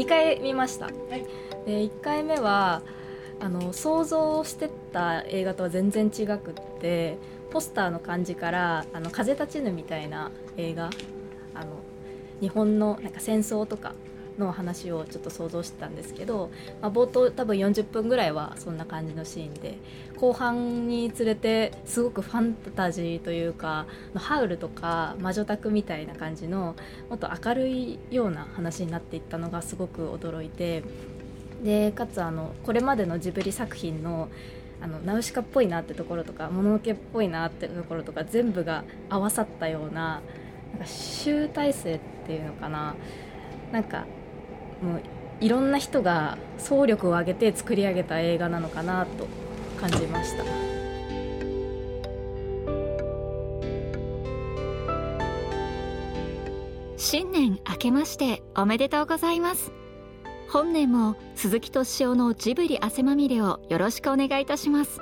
2回見ました、はい、で1回目はあの想像してた映画とは全然違くってポスターの感じから「あの風立ちぬ」みたいな映画あの日本のなんか戦争とかの話をちょっと想像してたんですけど、まあ、冒頭多分40分ぐらいはそんな感じのシーンで後半につれてすごくファンタジーというかハウルとか魔女宅みたいな感じのもっと明るいような話になっていったのがすごく驚いてでかつあのこれまでのジブリ作品のあのナウシカっぽいなってところとかもののけっぽいなってところとか全部が合わさったようななんか集大成っていうのかな。なんかもういろんな人が総力を挙げて作り上げた映画なのかなと感じました。新年明けましておめでとうございます。本年も鈴木敏夫のジブリ汗まみれをよろしくお願いいたします。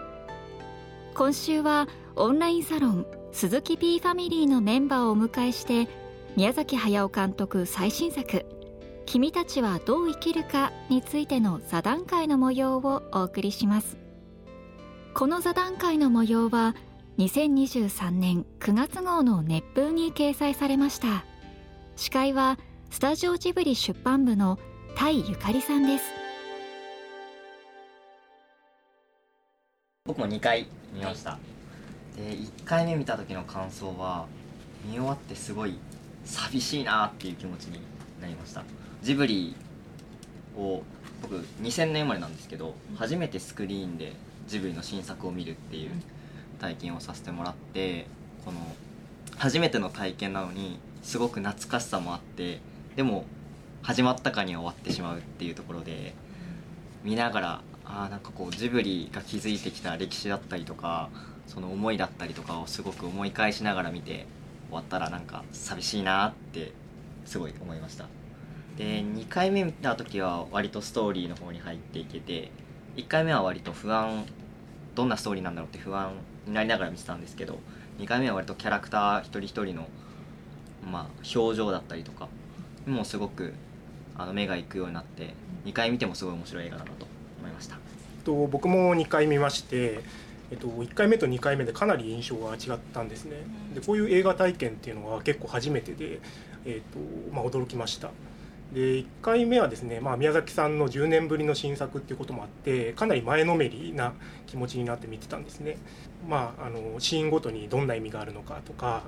今週はオンラインサロン鈴木 P ファミリーのメンバーをお迎えして宮崎駿監督最新作君たちはどう生きるかについての座談会の模様をお送りします。この座談会の模様は2023年9月号の熱風に掲載されました。司会はスタジオジブリ出版部の田井ゆかりさんです。僕も2回見ました、で1回目見た時の感想は見終わってすごい寂しいなっていう気持ちになりました。ジブリを僕2000年生まれなんですけど初めてスクリーンでジブリの新作を見るっていう体験をさせてもらってこの初めての体験なのにすごく懐かしさもあってでも始まったかには終わってしまうっていうところで見ながらあなんかこうジブリが築いてきた歴史だったりとかその思いだったりとかをすごく思い返しながら見て終わったらなんか寂しいなってすごい思いました。で2回目見た時は割とストーリーの方に入っていけて1回目は割と不安どんなストーリーなんだろうって不安になりながら見てたんですけど2回目は割とキャラクター一人一人の、まあ、表情だったりとかもうすごくあの目が行くようになって2回見てもすごい面白い映画だなと思いました。と僕も2回見ましてえっと、1回目と2回目でかなり印象が違ったんですねでこういう映画体験っていうのは結構初めてで、えっとまあ、驚きましたで1回目はですね、まあ、宮崎さんの10年ぶりの新作っていうこともあってかなり前のめりな気持ちになって見てたんですね。まあ、あのシーンごとにどんな意味があるのかとか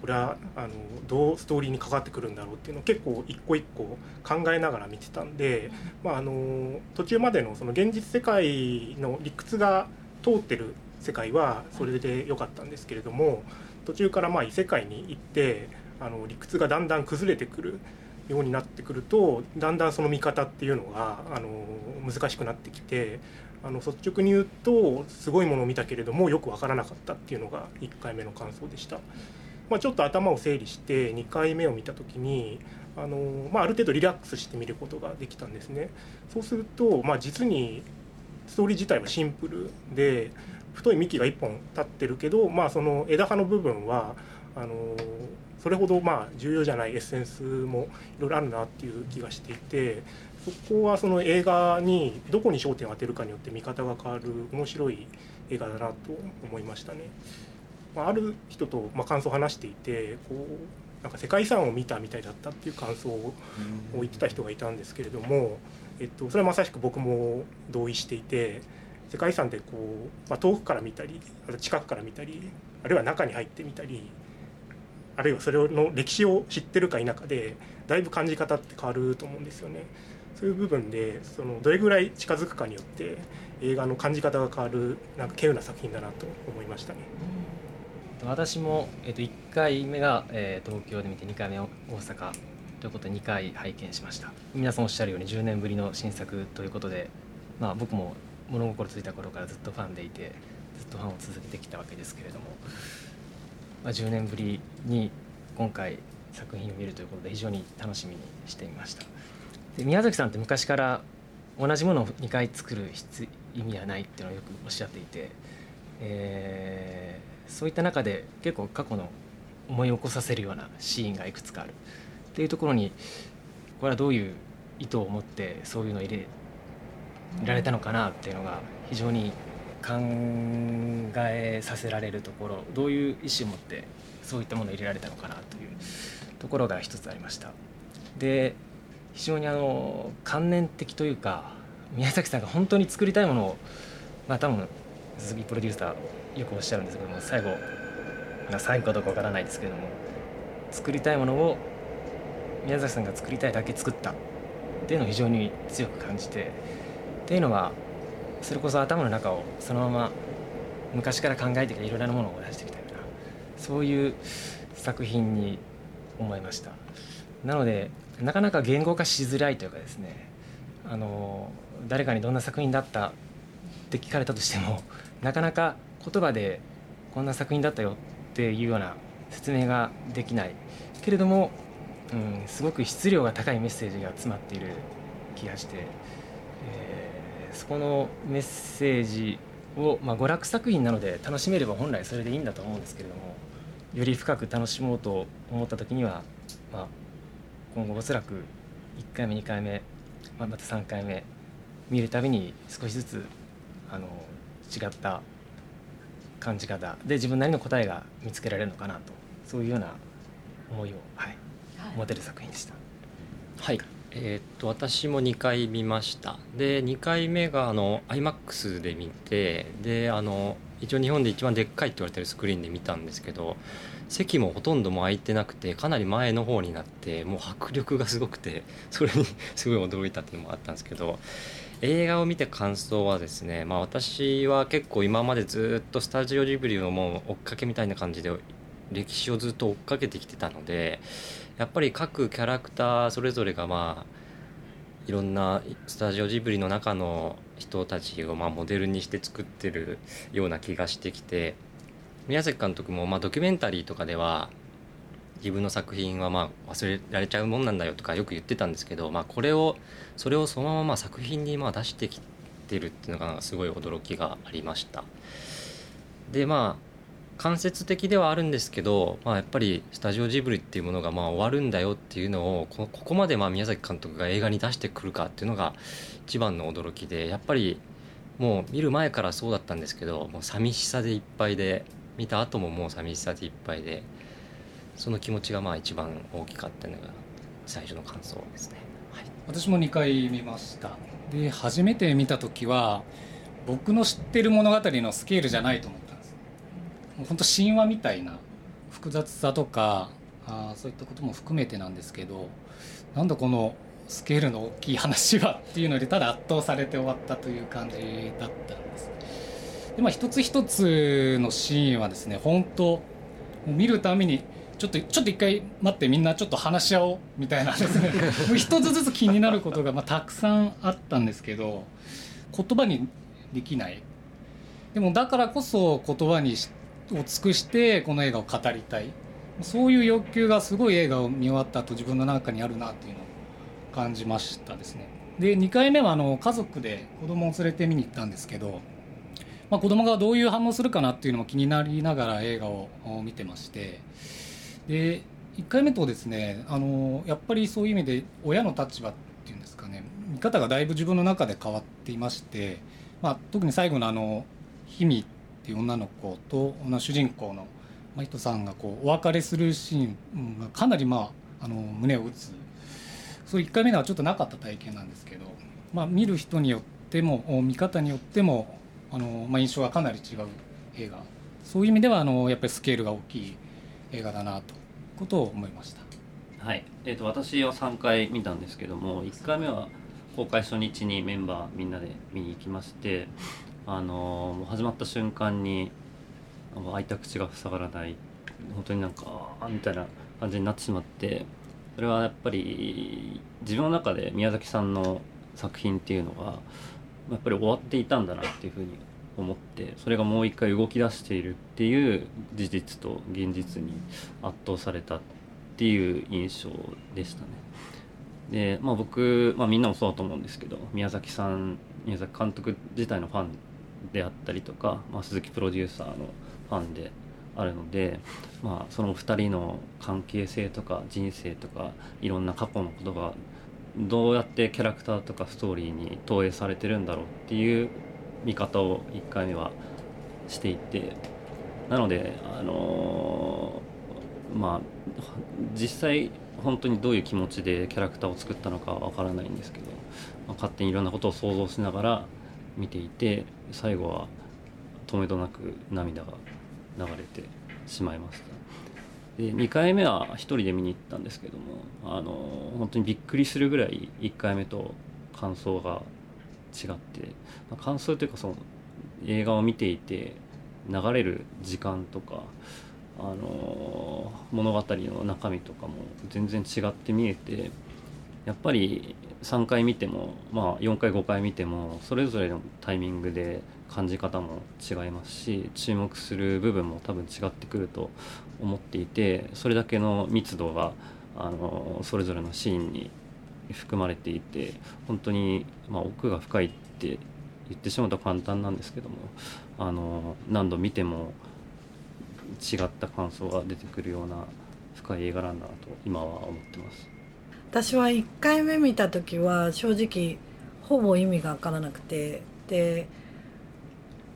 これはあのどうストーリーに関わってくるんだろうっていうのを結構一個一個考えながら見てたんで、まあ、あの途中までのその現実世界の理屈が通ってる世界はそれで良かったんですけれども途中からまあ異世界に行ってあの理屈がだんだん崩れてくる。ようになってくるとだんだんその見方っていうのがあの難しくなってきてあの率直に言うとすごいものを見たけれどもよく分からなかったっていうのが1回目の感想でした。まあ、ちょっと頭を整理して2回目を見た時にあの、まあ、ある程度リラックスして見ることができたんですね。そうすると、まあ、実にストーリー自体はシンプルで太い幹が1本立ってるけど、まあ、その枝葉の部分はあのそれほどまあ重要じゃないエッセンスもいろいろあるなっていう気がしていてそこはその映画にどこに焦点を当てるかによって見方が変わる面白い映画だなと思いましたね。まあ、る人とま感想を話していてこうなんか世界遺産を見たみたいだったっていう感想を言ってた人がいたんですけれども、えっと、それはまさしく僕も同意していて世界遺産ってこう、まあ、遠くから見たりあと近くから見たりあるいは中に入ってみたりあるいはそれの歴史を知ってるか否かでだいぶ感じ方って変わると思うんですよね。そういう部分でそのどれぐらい近づくかによって映画の感じ方が変わるなんか稀有な作品だなと思いましたね。私も、えー、と1回目が、えー、東京で見て2回目大阪ということで2回拝見しました皆さんおっしゃるように10年ぶりの新作ということで、まあ、僕も物心ついた頃からずっとファンでいてずっとファンを続けてきたわけですけれどもまあ、10年ぶりに今回作品を見るということで非常に楽しみにしていました。で宮崎さんって昔から同じものを2回作る必意味はないっていうのをよくおっしゃっていて、えー、そういった中で結構過去の思い起こさせるようなシーンがいくつかあるっていうところにこれはどういう意図を持ってそういうのを入れられたのかなっていうのが非常に考えさせられるところどういう意思を持ってそういったものを入れられたのかなというところが一つありました。で非常にあの観念的というか宮崎さんが本当に作りたいものをまあ多分鈴木プロデューサーよくおっしゃるんですけども最後最後かどうかわからないですけれども作りたいものを宮崎さんが作りたいだけ作ったっていうのを非常に強く感じてっていうのはそれこそ頭の中をそのまま昔から考えてきたいろいろなものを出してきたようなそういう作品に思いました。なのでなかなか言語化しづらいというかですねあの誰かにどんな作品だったって聞かれたとしてもなかなか言葉でこんな作品だったよっていうような説明ができない。けれども、うん、すごく質量が高いメッセージが詰まっている気がして、そこのメッセージを、まあ、娯楽作品なので楽しめれば本来それでいいんだと思うんですけれどもより深く楽しもうと思った時には、まあ、今後おそらく1回目2回目、まあ、また3回目見るたびに少しずつあの違った感じ方で自分なりの答えが見つけられるのかなとそういうような思いを、はい、持てる作品でした。はいえー、っと私も2回見ました。で2回目があの iMAX で見てであの一応日本で一番でっかいって言われてるスクリーンで見たんですけど席もほとんども空いてなくてかなり前の方になってもう迫力がすごくてそれに すごい驚いたっていうのもあったんですけど映画を見て感想はですね、まあ、私は結構今までずっとスタジオジブリをもう追っかけみたいな感じで歴史をずっと追っかけてきてたのでやっぱり各キャラクターそれぞれがまあいろんなスタジオジブリの中の人たちをまあモデルにして作ってるような気がしてきて宮崎監督もまあドキュメンタリーとかでは自分の作品はまあ忘れられちゃうもんなんだよとかよく言ってたんですけど、まあ、これをそれをそのまま作品にまあ出してきてるっていうのがすごい驚きがありました。でまあ間接的ではあるんですけど、まあ、やっぱりスタジオジブリっていうものがまあ終わるんだよっていうのをここまでまあ宮崎監督が映画に出してくるかっていうのが一番の驚きでやっぱりもう見る前からそうだったんですけどもう寂しさでいっぱいで見た後ももう寂しさでいっぱいでその気持ちがまあ一番大きかったのが最初の感想ですね、はい、私も2回見ました。で初めて見た時は僕の知ってる物語のスケールじゃないと思ったんですもう本当神話みたいな複雑さとかあそういったことも含めてなんですけどなんだこのスケールの大きい話はっていうのでただ圧倒されて終わったという感じだったんです。でまあ一つ一つのシーンはですね本当見るためにちょっとちょっと一回待ってみんなちょっと話し合おうみたいなですね。一つずつ気になることがまあたくさんあったんですけど言葉にできない。でもだからこそ言葉にを尽くしてこの映画を語りたい。そういう欲求がすごい映画を見終わった後自分の中にあるなっていうのを感じましたですね。で2回目はあの家族で子供を連れて見に行ったんですけど、まあ、子供がどういう反応するかなっていうのも気になりながら映画を見てまして。で1回目とですねあのやっぱりそういう意味で親の立場っていうんですかね。見方がだいぶ自分の中で変わっていまして、まあ、特に最後のあの氷見っていう女の子と主人公の真人さんがこうお別れするシーンがかなり、まあ、あの胸を打つ。そう1回目ではちょっとなかった体験なんですけど、まあ、見る人によっても見方によってもあの、まあ、印象がかなり違う映画。そういう意味ではあのやっぱりスケールが大きい映画だなとことを思いました。はい、えーと、私は3回見たんですけども1回目は公開初日にメンバーみんなで見に行きましてあのー、始まった瞬間に開いた口が塞がらない本当になんかあみたいな感じになってしまってそれはやっぱり自分の中で宮崎さんの作品っていうのがやっぱり終わっていたんだなっていうふうに思ってそれがもう一回動き出しているっていう事実と現実に圧倒されたっていう印象でしたね。でまあ僕、まあ、みんなもそうだと思うんですけど宮崎さん宮崎監督自体のファンであったりとか、まあ、鈴木プロデューサーのファンであるので、まあ、その2人の関係性とか人生とかいろんな過去のことがどうやってキャラクターとかストーリーに投影されてるんだろうっていう見方を1回目はしていてなのであのー、まあ実際本当にどういう気持ちでキャラクターを作ったのかわからないんですけど、まあ、勝手にいろんなことを想像しながら見ていて最後は止めどなく涙が流れてしまいました。で2回目は1人で見に行ったんですけどもあの本当にびっくりするぐらい1回目と感想が違って、まあ、感想というかその映画を見ていて流れる時間とかあの物語の中身とかも全然違って見えてやっぱり3回見ても、まあ、4回5回見てもそれぞれのタイミングで感じ方も違いますし注目する部分も多分違ってくると思っていてそれだけの密度があのそれぞれのシーンに含まれていて本当に、まあ、奥が深いって言ってしまうと簡単なんですけどもあの何度見ても違った感想が出てくるような深い映画なんだなと今は思ってます。私は1回目見た時は正直ほぼ意味が分からなくてで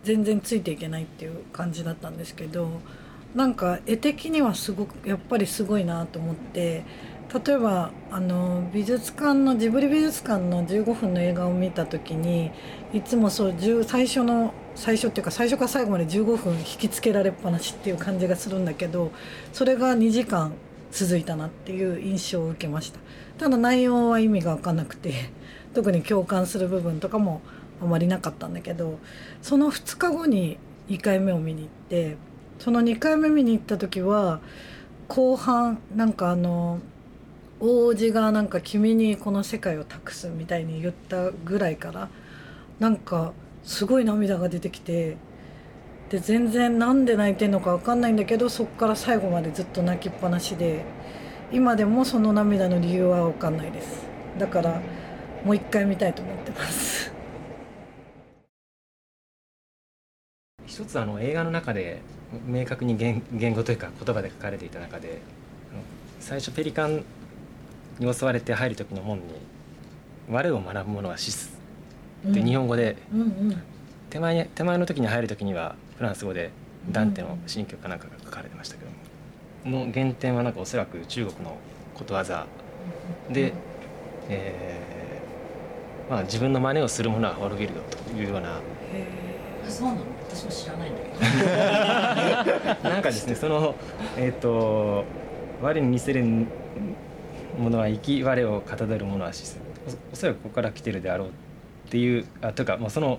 全然ついていけないっていう感じだったんですけどなんか絵的にはすごくやっぱりすごいなと思って例えばあの美術館のジブリ美術館の15分の映画を見た時にいつもそう最初の最初っていうか最初から最後まで15分引きつけられっぱなしっていう感じがするんだけどそれが2時間続いたなっていう印象を受けました。ただ内容は意味が分かんなくて特に共感する部分とかもあまりなかったんだけどその2日後に2回目を見に行ってその2回目見に行った時は後半なんかあの王子がなんか君にこの世界を託すみたいに言ったぐらいからなんかすごい涙が出てきてで全然なんで泣いてんのか分かんないんだけどそっから最後までずっと泣きっぱなしで今でもその涙の理由は分かんないです。だからもう一回見たいと思ってます。一つあの映画の中で明確に言言語というか言葉で書かれていた中で最初ペリカンに襲われて入る時の門に「我を学ぶ者は死す」って日本語で、手前に手前の時に入る時にはフランス語でダンテの新曲かなんかが書かれてましたけどもの原点はなんかおそらく中国のことわざ。で、えーまあ、自分の真似をする者は滅びるよというような。そうなの？私も知らないんだけど。なんかですねそのえっ、ー、と我に似せるものは生き我をかたどるものは死す。おそらくここから来てるであろうっていうあというか、まあ、その、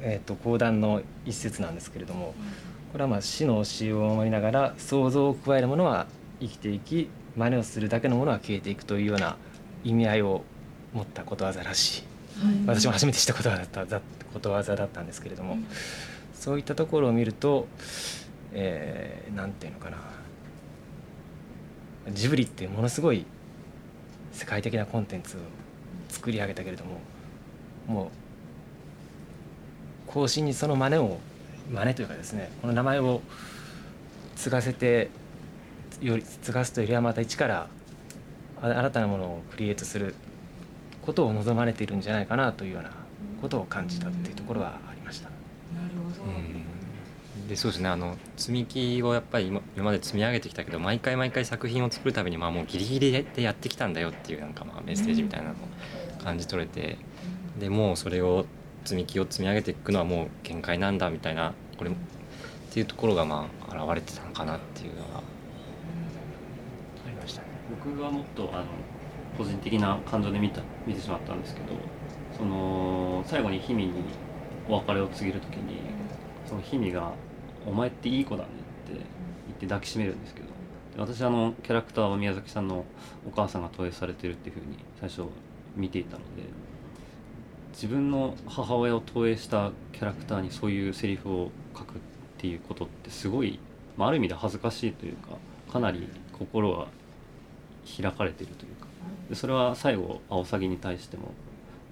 えーと、講談の一節なんですけれどもこれはまあ死の教えを守りながら想像を加えるものは生きていき真似をするだけのものは消えていくというような意味合いを持ったことわざらしい、はい、私も初めて知ったことわざだことわざだったんですけれども、うん、そういったところを見ると、えー、なんていうのかな。ジブリってものすごい世界的なコンテンツを作り上げたけれどももう後進にその真似を真似というかですねこの名前を継がせてより継がすというよりはまた一から新たなものをクリエイトすることを望まれているんじゃないかなというようなことを感じたっていうところはありました。なるほど、でそうですね。あの積み木をやっぱり今まで積み上げてきたけど毎回毎回作品を作るためにまあもうギリギリでやってきたんだよっていうなんかまあメッセージみたいなのを感じ取れて、でもうそれを積み木を積み上げていくのはもう限界なんだみたいなこれっていうところがまあ現れてたのかなっていうのがありましたね。僕はもっとあの個人的な感情で見た見てしまったんですけどその最後に氷見にお別れを告げる時にその氷見が「お前っていい子だね」って言って抱きしめるんですけど私あのキャラクターは宮崎さんのお母さんが投影されてるっていうふうに最初見ていたので。自分の母親を投影したキャラクターにそういうセリフを書くっていうことってすごい、まあ、ある意味で恥ずかしいというかかなり心が開かれてるというか。でそれは最後アオサギに対しても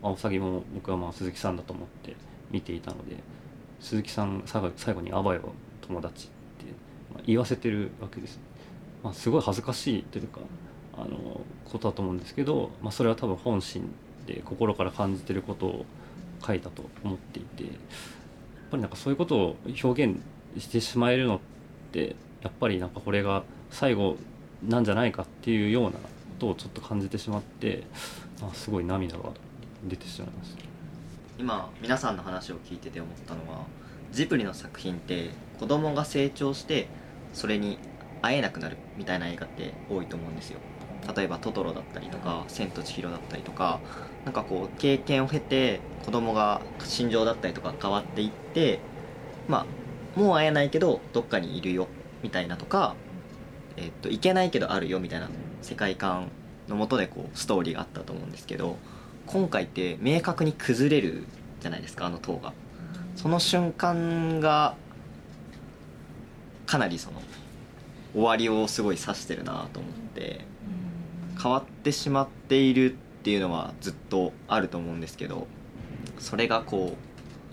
アオサギも僕はまあ鈴木さんだと思って見ていたので鈴木さん最後に「あばよ友達」って言わせてるわけです、まあ、すごい恥ずかしいというかあのことだと思うんですけど、まあ、それは多分本心で心から感じてることを書いたと思っていてやっぱりなんかそういうことを表現してしまえるのってやっぱりなんかこれが最後なんじゃないかっていうようなことをちょっと感じてしまってあすごい涙が出てしまいました。今皆さんの話を聞いてて思ったのはジブリの作品って子供が成長してそれに会えなくなるみたいな映画って多いと思うんですよ。例えば「トトロ」だったりとか「千と千尋」だったりとかなんかこう経験を経て子供が心情だったりとか変わっていってまあもう会えないけどどっかにいるよみたいなとか、えっといけないけどあるよみたいな世界観のもとでこうストーリーがあったと思うんですけど今回って明確に崩れるじゃないですかあの塔が。その瞬間がかなりその終わりをすごい指してるなと思って変わってしまっているっていうのはずっとあると思うんですけどそれがこう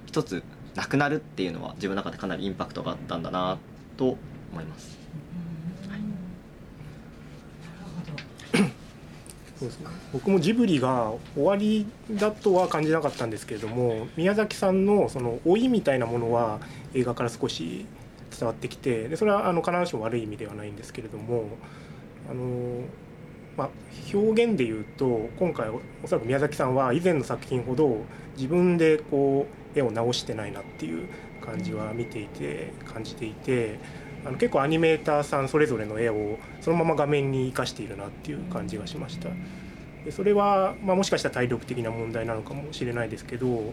一つなくなるっていうのは自分の中でかなりインパクトがあったんだなと思います。僕もジブリが終わりだとは感じなかったんですけれども宮崎さんのその老いみたいなものは映画から少し伝わってきてでそれはあの必ずしも悪い意味ではないんですけれどもあの、まあ、表現で言うと今回おそらく宮崎さんは以前の作品ほど自分でこう絵を直してないなっていう感じは見ていて感じていて。あの結構アニメーターさんそれぞれの絵をそのまま画面に生かしているなっていう感じがしましたでそれは、まあ、もしかしたら体力的な問題なのかもしれないですけど、うん、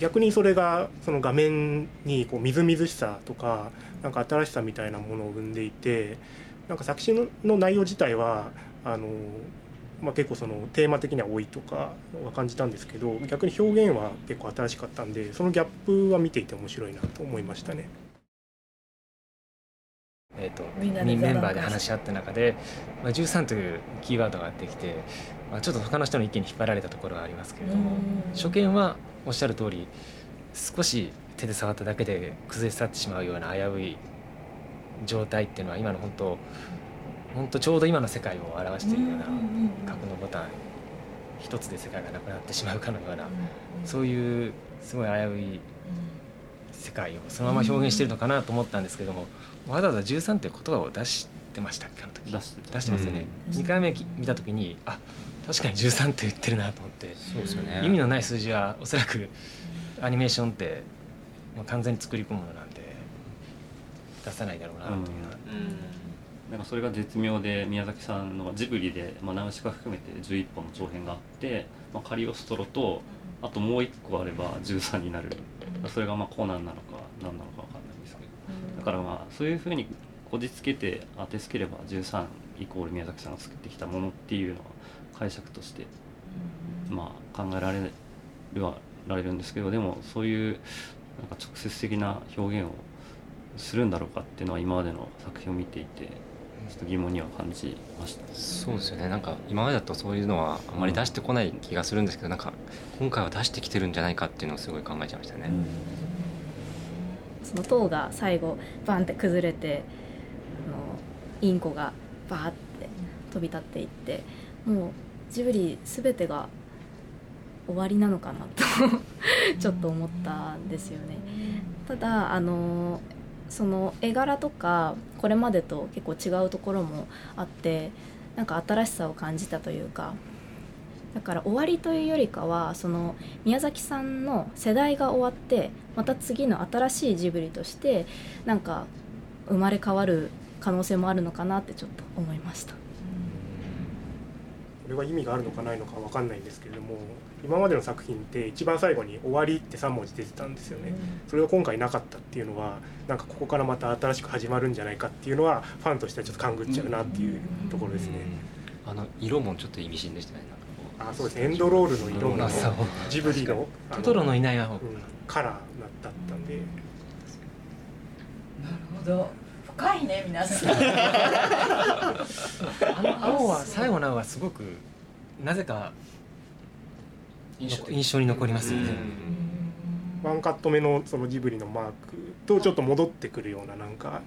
逆にそれがその画面にこうみずみずしさとかなんか新しさみたいなものを生んでいてなんか作品の内容自体はあの、まあ、結構そのテーマ的には多いとかは感じたんですけど逆に表現は結構新しかったんでそのギャップは見ていて面白いなと思いましたね。えーと、メンバーで話し合った中で、まあ、13というキーワードができて、まあ、ちょっと他の人の意見に引っ張られたところはありますけれども初見はおっしゃる通り少し手で触っただけで崩れ去ってしまうような危うい状態っていうのは今の本当本当ちょうど今の世界を表しているような核のボタン一つで世界がなくなってしまうかのようなそういうすごい危うい世界をそのまま表現してるのかなと思ったんですけどもわざわざ13っていう言葉を出してましたっけあの時。出して出してますよね、うん、2回目見た時にあ確かに13って言ってるなと思って。そうですよ、ね、意味のない数字はおそらくアニメーションってもう完全に作り込むものなんで出さないだろうなといううん、なんかそれが絶妙で宮崎さんのジブリで、まあ、ナウシカ含めて11本の長編があって、まあ、カリオストロとあともう1個あれば13になる。それがまあコナンなのか何なのか分かんないですけど。だからまあそういうふうにこじつけて当てつければ13イコール宮崎さんが作ってきたものっていうのは解釈としてまあ考えられるはられるんですけどでもそういうなんか直接的な表現をするんだろうかっていうのは今までの作品を見ていてちょっと疑問には感じましたそうですよねなんか今までだとそういうのはあまり出してこない気がするんですけど、なんか今回は出してきてるんじゃないかっていうのをすごい考えちゃいましたね。その塔が最後バンって崩れてあのインコがバーって飛び立っていってもうジブリ全てが終わりなのかなと ちょっと思ったんですよね。ただあのその絵柄とかこれまでと結構違うところもあってなんか新しさを感じたというかだから終わりというよりかはその宮崎さんの世代が終わってまた次の新しいジブリとしてなんか生まれ変わる可能性もあるのかなってちょっと思いました。これは意味があるのかないのか分かんないんですけれども今までの作品って一番最後に「終わり」って3文字出てたんですよね、それが今回なかったっていうのはなんかここからまた新しく始まるんじゃないかっていうのはファンとしてはちょっと勘ぐっちゃうなっていうところですね、あの色もちょっと意味深でしたね。あそうですね。エンドロールの色もジブリのトトロのいない青、うん、カラーだったんで。なるほど。深いね皆さん。あの青は最後の青はすごくなぜか印象に残りますよね、ワンカット目のそのジブリのマークとちょっと戻ってくるようななんか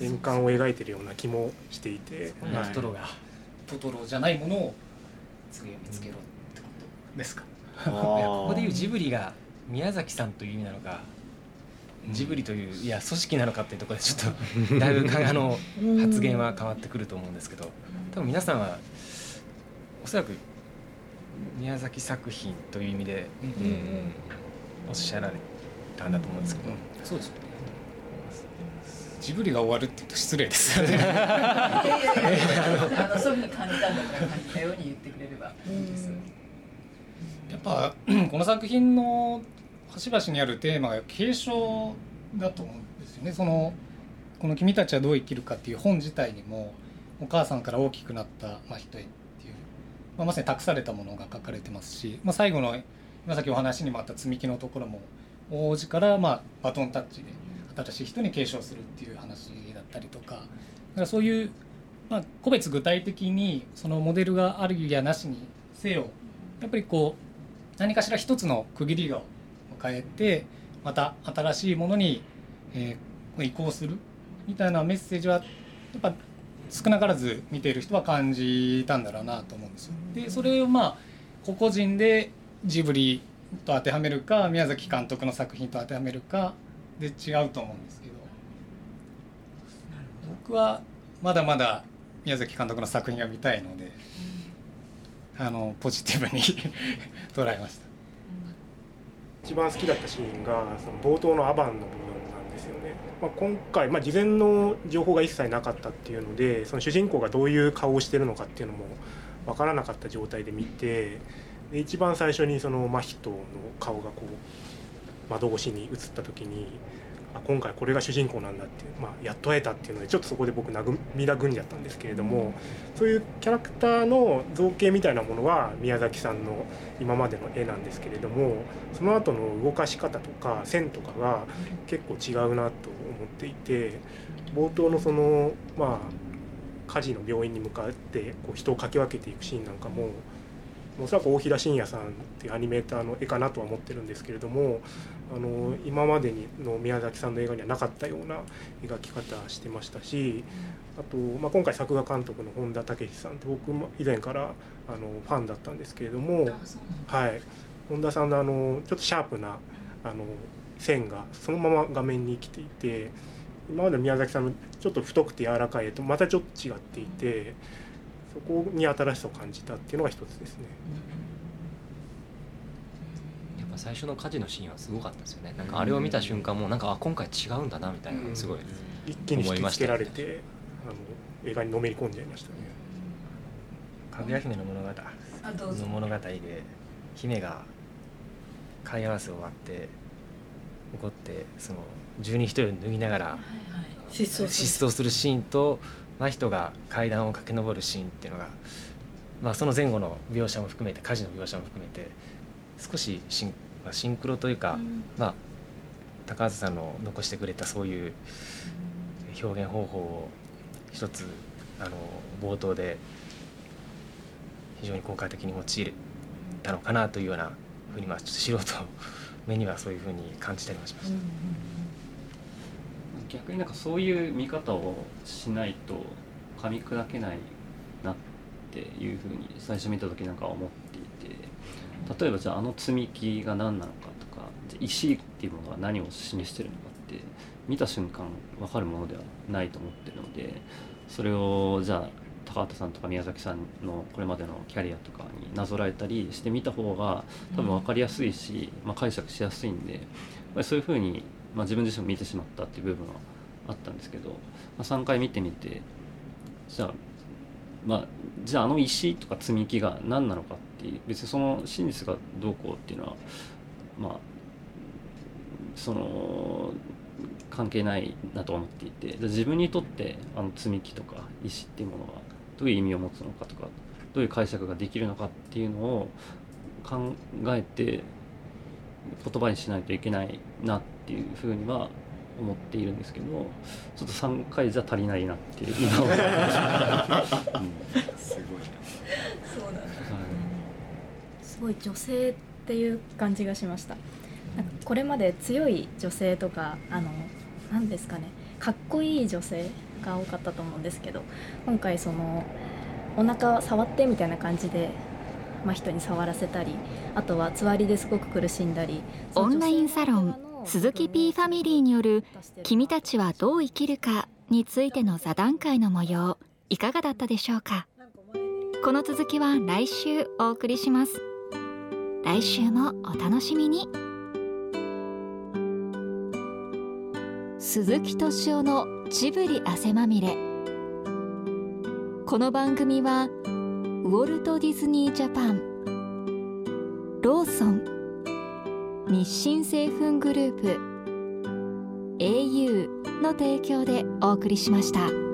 円環を描いてるような気もしていて、トトロがトトロじゃないものを次見つけろってことですか？ここでいうジブリが宮崎さんという意味なのかジブリといういや組織なのかっていうところでちょっと だいぶあの発言は変わってくると思うんですけど多分皆さんはおそらく宮崎作品という意味で、おっしゃられたんだと思うんですけど、そうですよねジブリが終わるって言うと失礼ですよね。あのそういうふうに感じたんだから感じたように言ってくれればいいです。やっぱ この作品の端々にあるテーマが継承だと思うんですよね。そのこの「君たちはどう生きるか」っていう本自体にもお母さんから大きくなった真人へまあ、まさに託されたものが書かれてますし、まあ、最後の今さっきお話にもあった積み木のところも王子からまあバトンタッチで新しい人に継承するっていう話だったりとかだからそういう、まあ、個別具体的にそのモデルがあるやなしにせよやっぱりこう何かしら一つの区切りを変えてまた新しいものに、えー、移行するみたいなメッセージはやっぱ少なからず見ている人は感じたんだろうなと思うんですよ。でそれをまあ個々人でジブリと当てはめるか宮崎監督の作品と当てはめるかで違うと思うんですけど。僕はまだまだ宮崎監督の作品が見たいので、あのポジティブに 捉えました。一番好きだったシーンがその冒頭のアバンの部分まあ、今回、まあ、事前の情報が一切なかったっていうのでその主人公がどういう顔をしてるのかっていうのも分からなかった状態で見てで一番最初にその真人の顔がこう窓越しに映った時に今回これが主人公なんだっていう、まあ、やっと会えたっていうのでちょっとそこで僕涙ぐんじゃったんですけれどもそういうキャラクターの造形みたいなものは宮崎さんの今までの絵なんですけれどもその後の動かし方とか線とかが結構違うなと思っていて冒頭のそのまあ火事の病院に向かってこう人をかき分けていくシーンなんかもおそらく大平信也さんっていうアニメーターの絵かなとは思ってるんですけれどもあの今までの宮崎さんの映画にはなかったような描き方してましたしあと、まあ、今回作画監督の本田武さんって僕も以前からあのファンだったんですけれども、はい、本田さんのあのちょっとシャープなあの線がそのまま画面に生きていて今までの宮崎さんのちょっと太くて柔らかい絵とまたちょっと違っていて。そこに新しさを感じたっていうのが一つですね。最初の火事のシーンはすごかったですよね。なんかあれを見た瞬間もなんかあ今回違うんだなみたいなすごい、一気に引きつけられてあの映画にのめり込んじゃいましたね。かぐや姫の物語。の物語で姫が貝合わせを割って怒ってその十二人を脱ぎながら失踪する。シーンと真人が階段を駆け上るシーンっていうのが、まあ、その前後の描写も含めて火事の描写も含めて少しシン,、まあ、シンクロというか、うん、まあ、高畑さんの残してくれたそういう表現方法を一つあの冒頭で非常に効果的に用いたのかなというようなふうに、まあ、ちょっと素人目にはそういうふうに感じたりもしました。うん逆になんかそういう見方をしないと噛み砕けないなっていうふうに最初見た時なんか思っ例えばじゃああの積み木が何なのかとか石っていうものが何を示してるのかって見た瞬間分かるものではないと思ってるのでそれをじゃあ高畑さんとか宮崎さんのこれまでのキャリアとかになぞらえたりしてみた方が多分分かりやすいし、まあ、解釈しやすいんでそういうふうにまあ、自分自身も見てしまったっていう部分はあったんですけど、まあ、3回見てみてじゃあまあじゃああの石とか積み木が何なのかって別にその真実がどうこうっていうのはまあその関係ないなと思っていて自分にとってあの積み木とか石っていうものがどういう意味を持つのかとかどういう解釈ができるのかっていうのを考えて言葉にしないといけないなっていうふうには思っているんですけどちょっと3回じゃ足りないなっていう今は、うん、すごい、ごい女性っていう感じがしました。なんかこれまで強い女性とかあの何ですかねかっこいい女性が多かったと思うんですけど今回そのお腹触ってみたいな感じで、まあ、人に触らせたりあとはつわりですごく苦しんだりオンラインサロン鈴木 P ファミリーによる「君たちはどう生きるか」についての座談会の模様いかがだったでしょうか？この続きは来週お送りします来週もお楽しみに鈴木敏夫のジブリ汗まみれこの番組はウォルト・ディズニー・ジャパンローソン日清製粉グループ au の提供でお送りしました。